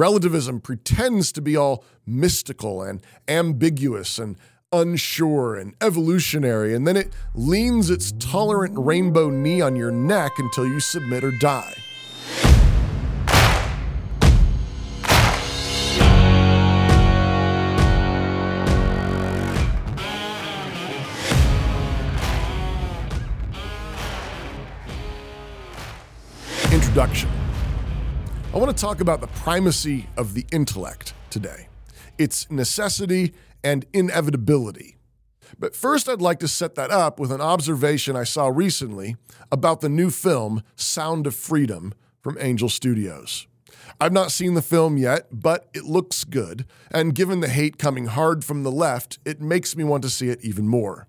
Relativism pretends to be all mystical and ambiguous and unsure and evolutionary, and then it leans its tolerant rainbow knee on your neck until you submit or die. Introduction. I want to talk about the primacy of the intellect today, its necessity and inevitability. But first, I'd like to set that up with an observation I saw recently about the new film Sound of Freedom from Angel Studios. I've not seen the film yet, but it looks good, and given the hate coming hard from the left, it makes me want to see it even more.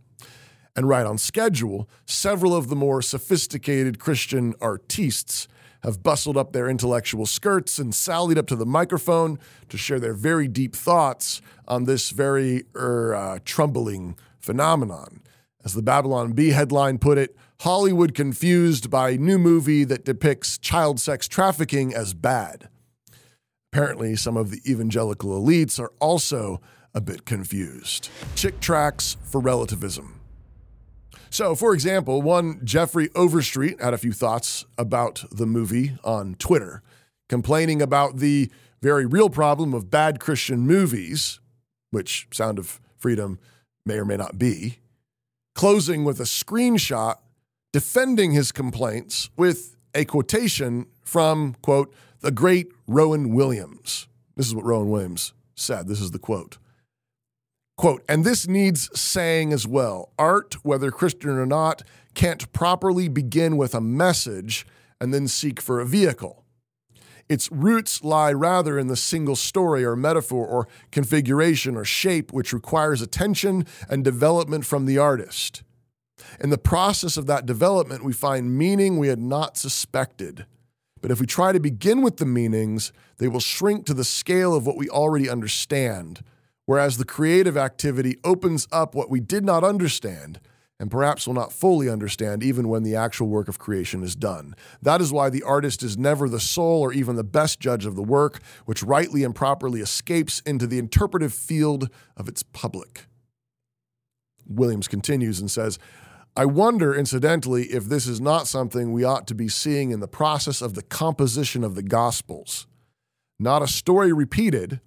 And right on schedule, several of the more sophisticated Christian artistes have bustled up their intellectual skirts and sallied up to the microphone to share their very deep thoughts on this very er, uh, phenomenon. As the Babylon Bee headline put it, Hollywood confused by new movie that depicts child sex trafficking as bad. Apparently, some of the evangelical elites are also a bit confused. Chick tracts for relativism. So, for example, one Jeffrey Overstreet had a few thoughts about the movie on Twitter, complaining about the very real problem of bad Christian movies, which Sound of Freedom may or may not be, closing with a screenshot defending his complaints with a quotation from, quote, the great Rowan Williams. This is what Rowan Williams said. This is the quote. Quote, and this needs saying as well art, whether Christian or not, can't properly begin with a message and then seek for a vehicle. Its roots lie rather in the single story or metaphor or configuration or shape, which requires attention and development from the artist. In the process of that development, we find meaning we had not suspected. But if we try to begin with the meanings, they will shrink to the scale of what we already understand whereas the creative activity opens up what we did not understand and perhaps will not fully understand even when the actual work of creation is done. That is why the artist is never the sole or even the best judge of the work, which rightly and properly escapes into the interpretive field of its public. Williams continues and says, I wonder, incidentally, if this is not something we ought to be seeing in the process of the composition of the Gospels. Not a story repeated,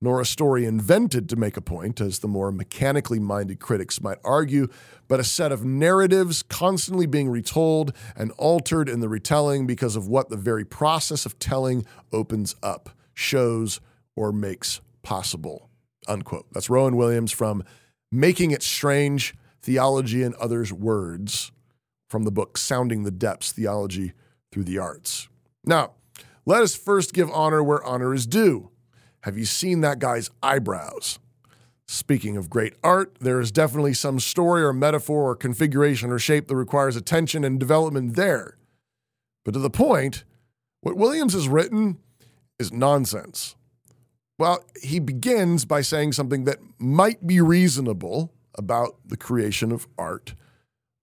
nor a story invented to make a point, as the more mechanically minded critics might argue, but a set of narratives constantly being retold and altered in the retelling because of what the very process of telling opens up, shows, or makes possible. Unquote. That's Rowan Williams from Making It Strange Theology and Others' Words from the book Sounding the Depths Theology Through the Arts. Now, let us first give honor where honor is due. Have you seen that guy's eyebrows? Speaking of great art, there is definitely some story or metaphor or configuration or shape that requires attention and development there. But to the point, what Williams has written is nonsense. Well, he begins by saying something that might be reasonable about the creation of art.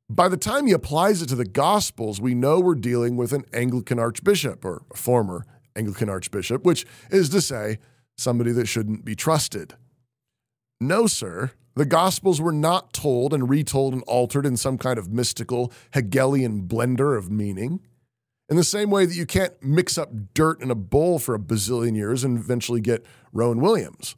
By the time he applies it to the Gospels, we know we're dealing with an Anglican archbishop or a former Anglican archbishop, which is to say, somebody that shouldn't be trusted. No, sir. The Gospels were not told and retold and altered in some kind of mystical Hegelian blender of meaning. In the same way that you can't mix up dirt in a bowl for a bazillion years and eventually get Rowan Williams.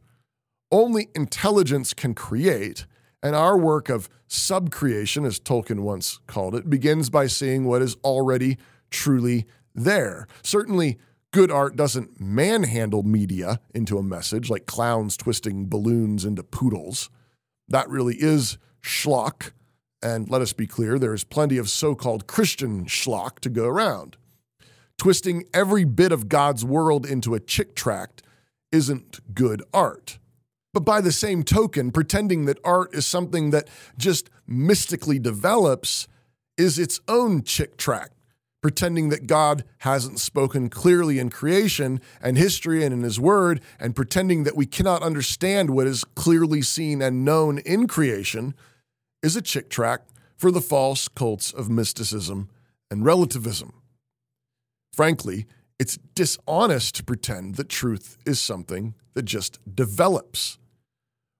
Only intelligence can create, and our work of subcreation, as Tolkien once called it, begins by seeing what is already truly there. Certainly, good art doesn't manhandle media into a message like clowns twisting balloons into poodles. That really is schlock. And let us be clear, there is plenty of so called Christian schlock to go around. Twisting every bit of God's world into a chick tract isn't good art. But by the same token, pretending that art is something that just mystically develops is its own chick tract pretending that God hasn't spoken clearly in creation and history and in His Word, and pretending that we cannot understand what is clearly seen and known in creation, is a chick tract for the false cults of mysticism and relativism. Frankly, It's dishonest to pretend that truth is something that just develops.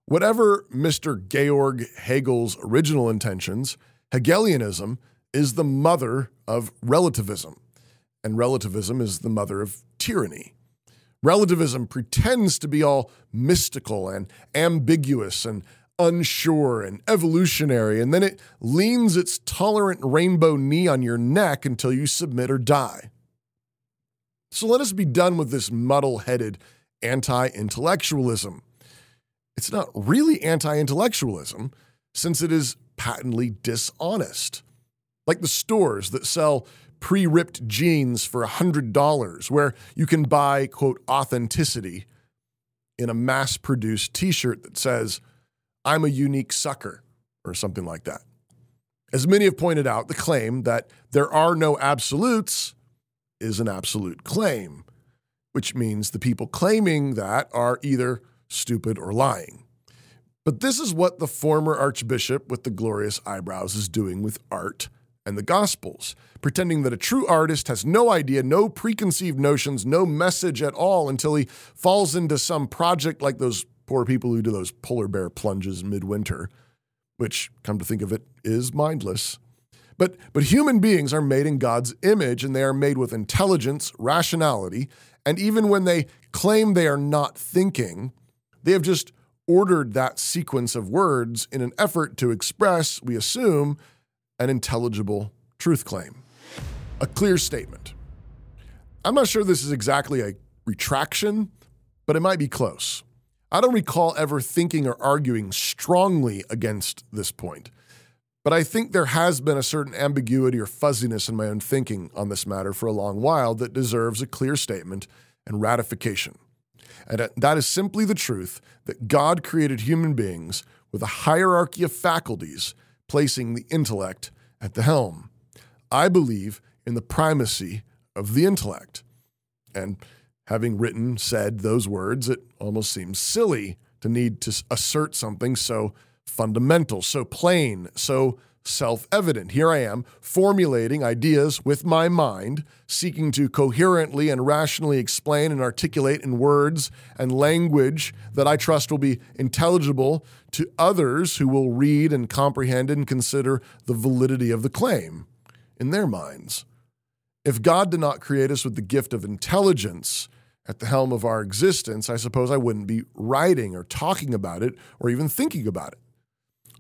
Whatever Mr. Georg Hegel's original intentions, Hegelianism is the mother of relativism, and relativism is the mother of tyranny. Relativism pretends to be all mystical and ambiguous and unsure and evolutionary, and then it leans its tolerant rainbow knee on your neck until you submit or die. So let us be done with this muddle headed anti intellectualism. It's not really anti intellectualism, since it is patently dishonest. Like the stores that sell pre ripped jeans for $100, where you can buy, quote, authenticity in a mass produced t shirt that says, I'm a unique sucker, or something like that. As many have pointed out, the claim that there are no absolutes is an absolute claim, which means the people claiming that are either stupid or lying. But this is what the former archbishop with the glorious eyebrows is doing with art and the Gospels, pretending that a true artist has no idea, no preconceived notions, no message at all until he falls into some project like those poor people who do those polar bear plunges midwinter, which, come to think of it, is mindless. But, but human beings are made in God's image and they are made with intelligence, rationality, and even when they claim they are not thinking, they have just ordered that sequence of words in an effort to express, we assume, an intelligible truth claim. A clear statement. I'm not sure this is exactly a retraction, but it might be close. I don't recall ever thinking or arguing strongly against this point. But I think there has been a certain ambiguity or fuzziness in my own thinking on this matter for a long while that deserves a clear statement and ratification. And uh, that is simply the truth that God created human beings with a hierarchy of faculties, placing the intellect at the helm. I believe in the primacy of the intellect. And having written, said those words, it almost seems silly to need to assert something so fundamental, so plain, so self evident. Here I am formulating ideas with my mind, seeking to coherently and rationally explain and articulate in words and language that I trust will be intelligible to others who will read and comprehend and consider the validity of the claim in their minds. If God did not create us with the gift of intelligence, at the helm of our existence, I suppose I wouldn't be writing or talking about it or even thinking about it.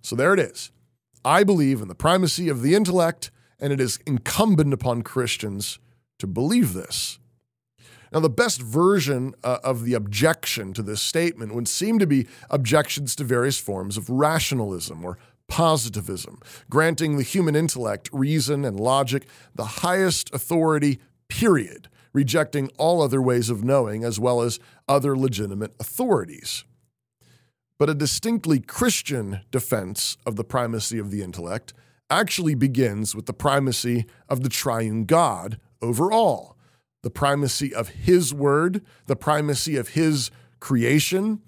So there it is. I believe in the primacy of the intellect, and it is incumbent upon Christians to believe this. Now, the best version uh, of the objection to this statement would seem to be objections to various forms of rationalism or positivism, granting the human intellect, reason, and logic the highest authority, period, rejecting all other ways of knowing as well as other legitimate authorities but a distinctly Christian defense of the primacy of the intellect actually begins with the primacy of the triune God over all, the primacy of His word, the primacy of His creation.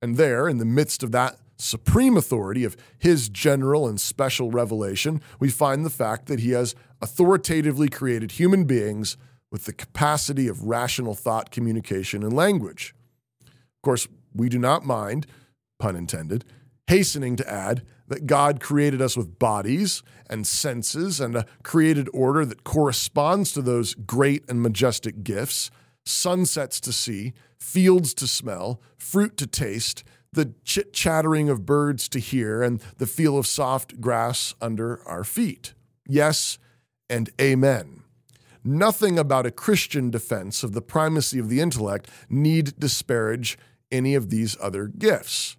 And there, in the midst of that supreme authority of His general and special revelation, we find the fact that He has authoritatively created human beings with the capacity of rational thought, communication, and language. Of course, we do not mind pun intended, hastening to add that God created us with bodies and senses and a created order that corresponds to those great and majestic gifts sunsets to see, fields to smell, fruit to taste, the chit chattering of birds to hear, and the feel of soft grass under our feet. Yes, and amen. Nothing about a Christian defense of the primacy of the intellect need disparage any of these other gifts.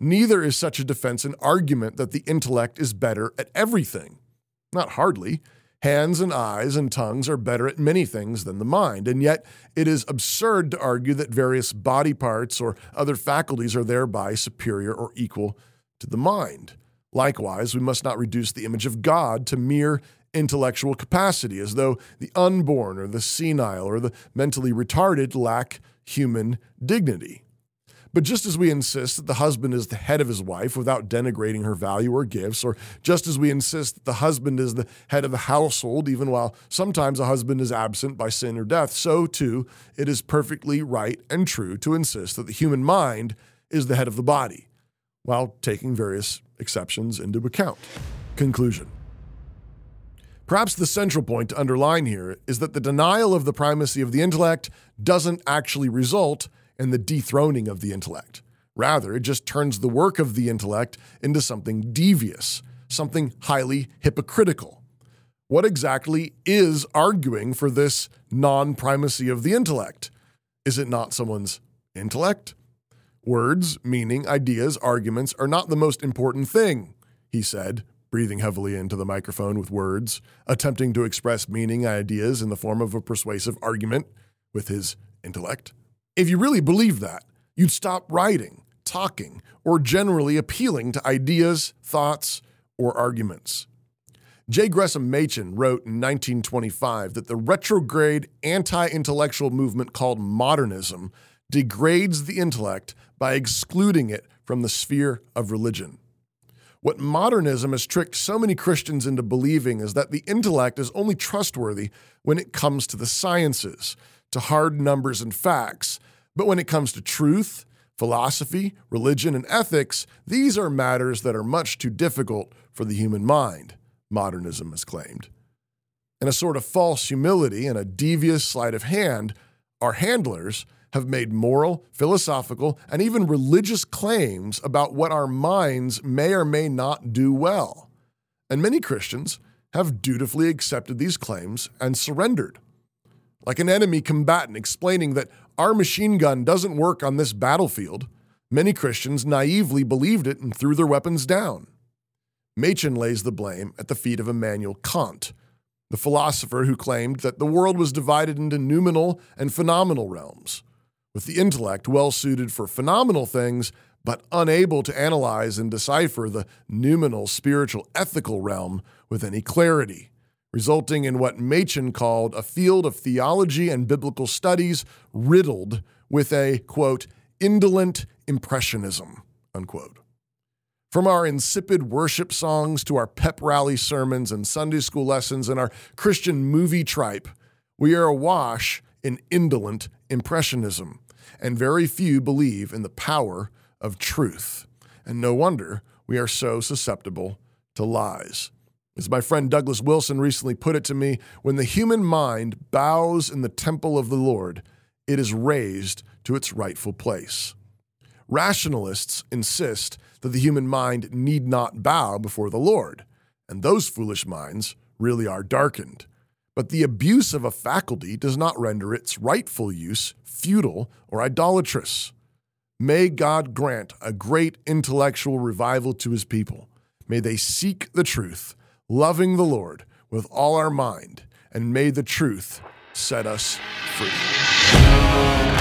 Neither is such a defense an argument that the intellect is better at everything. Not hardly. Hands and eyes and tongues are better at many things than the mind, and yet it is absurd to argue that various body parts or other faculties are thereby superior or equal to the mind. Likewise, we must not reduce the image of God to mere intellectual capacity, as though the unborn or the senile or the mentally retarded lack human dignity. But just as we insist that the husband is the head of his wife without denigrating her value or gifts, or just as we insist that the husband is the head of the household, even while sometimes a husband is absent by sin or death, so too it is perfectly right and true to insist that the human mind is the head of the body, while taking various exceptions into account. Conclusion. Perhaps the central point to underline here is that the denial of the primacy of the intellect doesn't actually result in the dethroning of the intellect. Rather, it just turns the work of the intellect into something devious, something highly hypocritical. What exactly is arguing for this non primacy of the intellect? Is it not someone's intellect? Words, meaning, ideas, arguments are not the most important thing, he said, breathing heavily into the microphone with words, attempting to express meaning ideas in the form of a persuasive argument with his intellect. If you really believe that, you'd stop writing, talking, or generally appealing to ideas, thoughts, or arguments. J. Gresham Machen wrote in 1925 that the retrograde anti intellectual movement called modernism degrades the intellect by excluding it from the sphere of religion. What modernism has tricked so many Christians into believing is that the intellect is only trustworthy when it comes to the sciences, to hard numbers and facts. But when it comes to truth, philosophy, religion, and ethics, these are matters that are much too difficult for the human mind, modernism has claimed. In a sort of false humility and a devious sleight of hand, our handlers have made moral, philosophical, and even religious claims about what our minds may or may not do well. And many Christians have dutifully accepted these claims and surrendered. Like an enemy combatant explaining that our machine gun doesn't work on this battlefield, many Christians naively believed it and threw their weapons down. Machen lays the blame at the feet of Immanuel Kant, the philosopher who claimed that the world was divided into noumenal and phenomenal realms with the intellect well suited for phenomenal things, but unable to analyze and decipher the noumenal spiritual ethical realm with any clarity, resulting in what Machen called a field of theology and biblical studies riddled with a, quote, indolent impressionism, unquote. From our insipid worship songs to our pep rally sermons and Sunday school lessons and our Christian movie tripe, we are awash in indolent impressionism, and very few believe in the power of truth. And no wonder we are so susceptible to lies. As my friend Douglas Wilson recently put it to me, when the human mind bows in the temple of the Lord, it is raised to its rightful place. Rationalists insist that the human mind need not bow before the Lord, and those foolish minds really are darkened. But the abuse of a faculty does not render its rightful use futile or idolatrous. May God grant a great intellectual revival to his people. May they seek the truth, loving the Lord with all our mind, and may the truth set us free.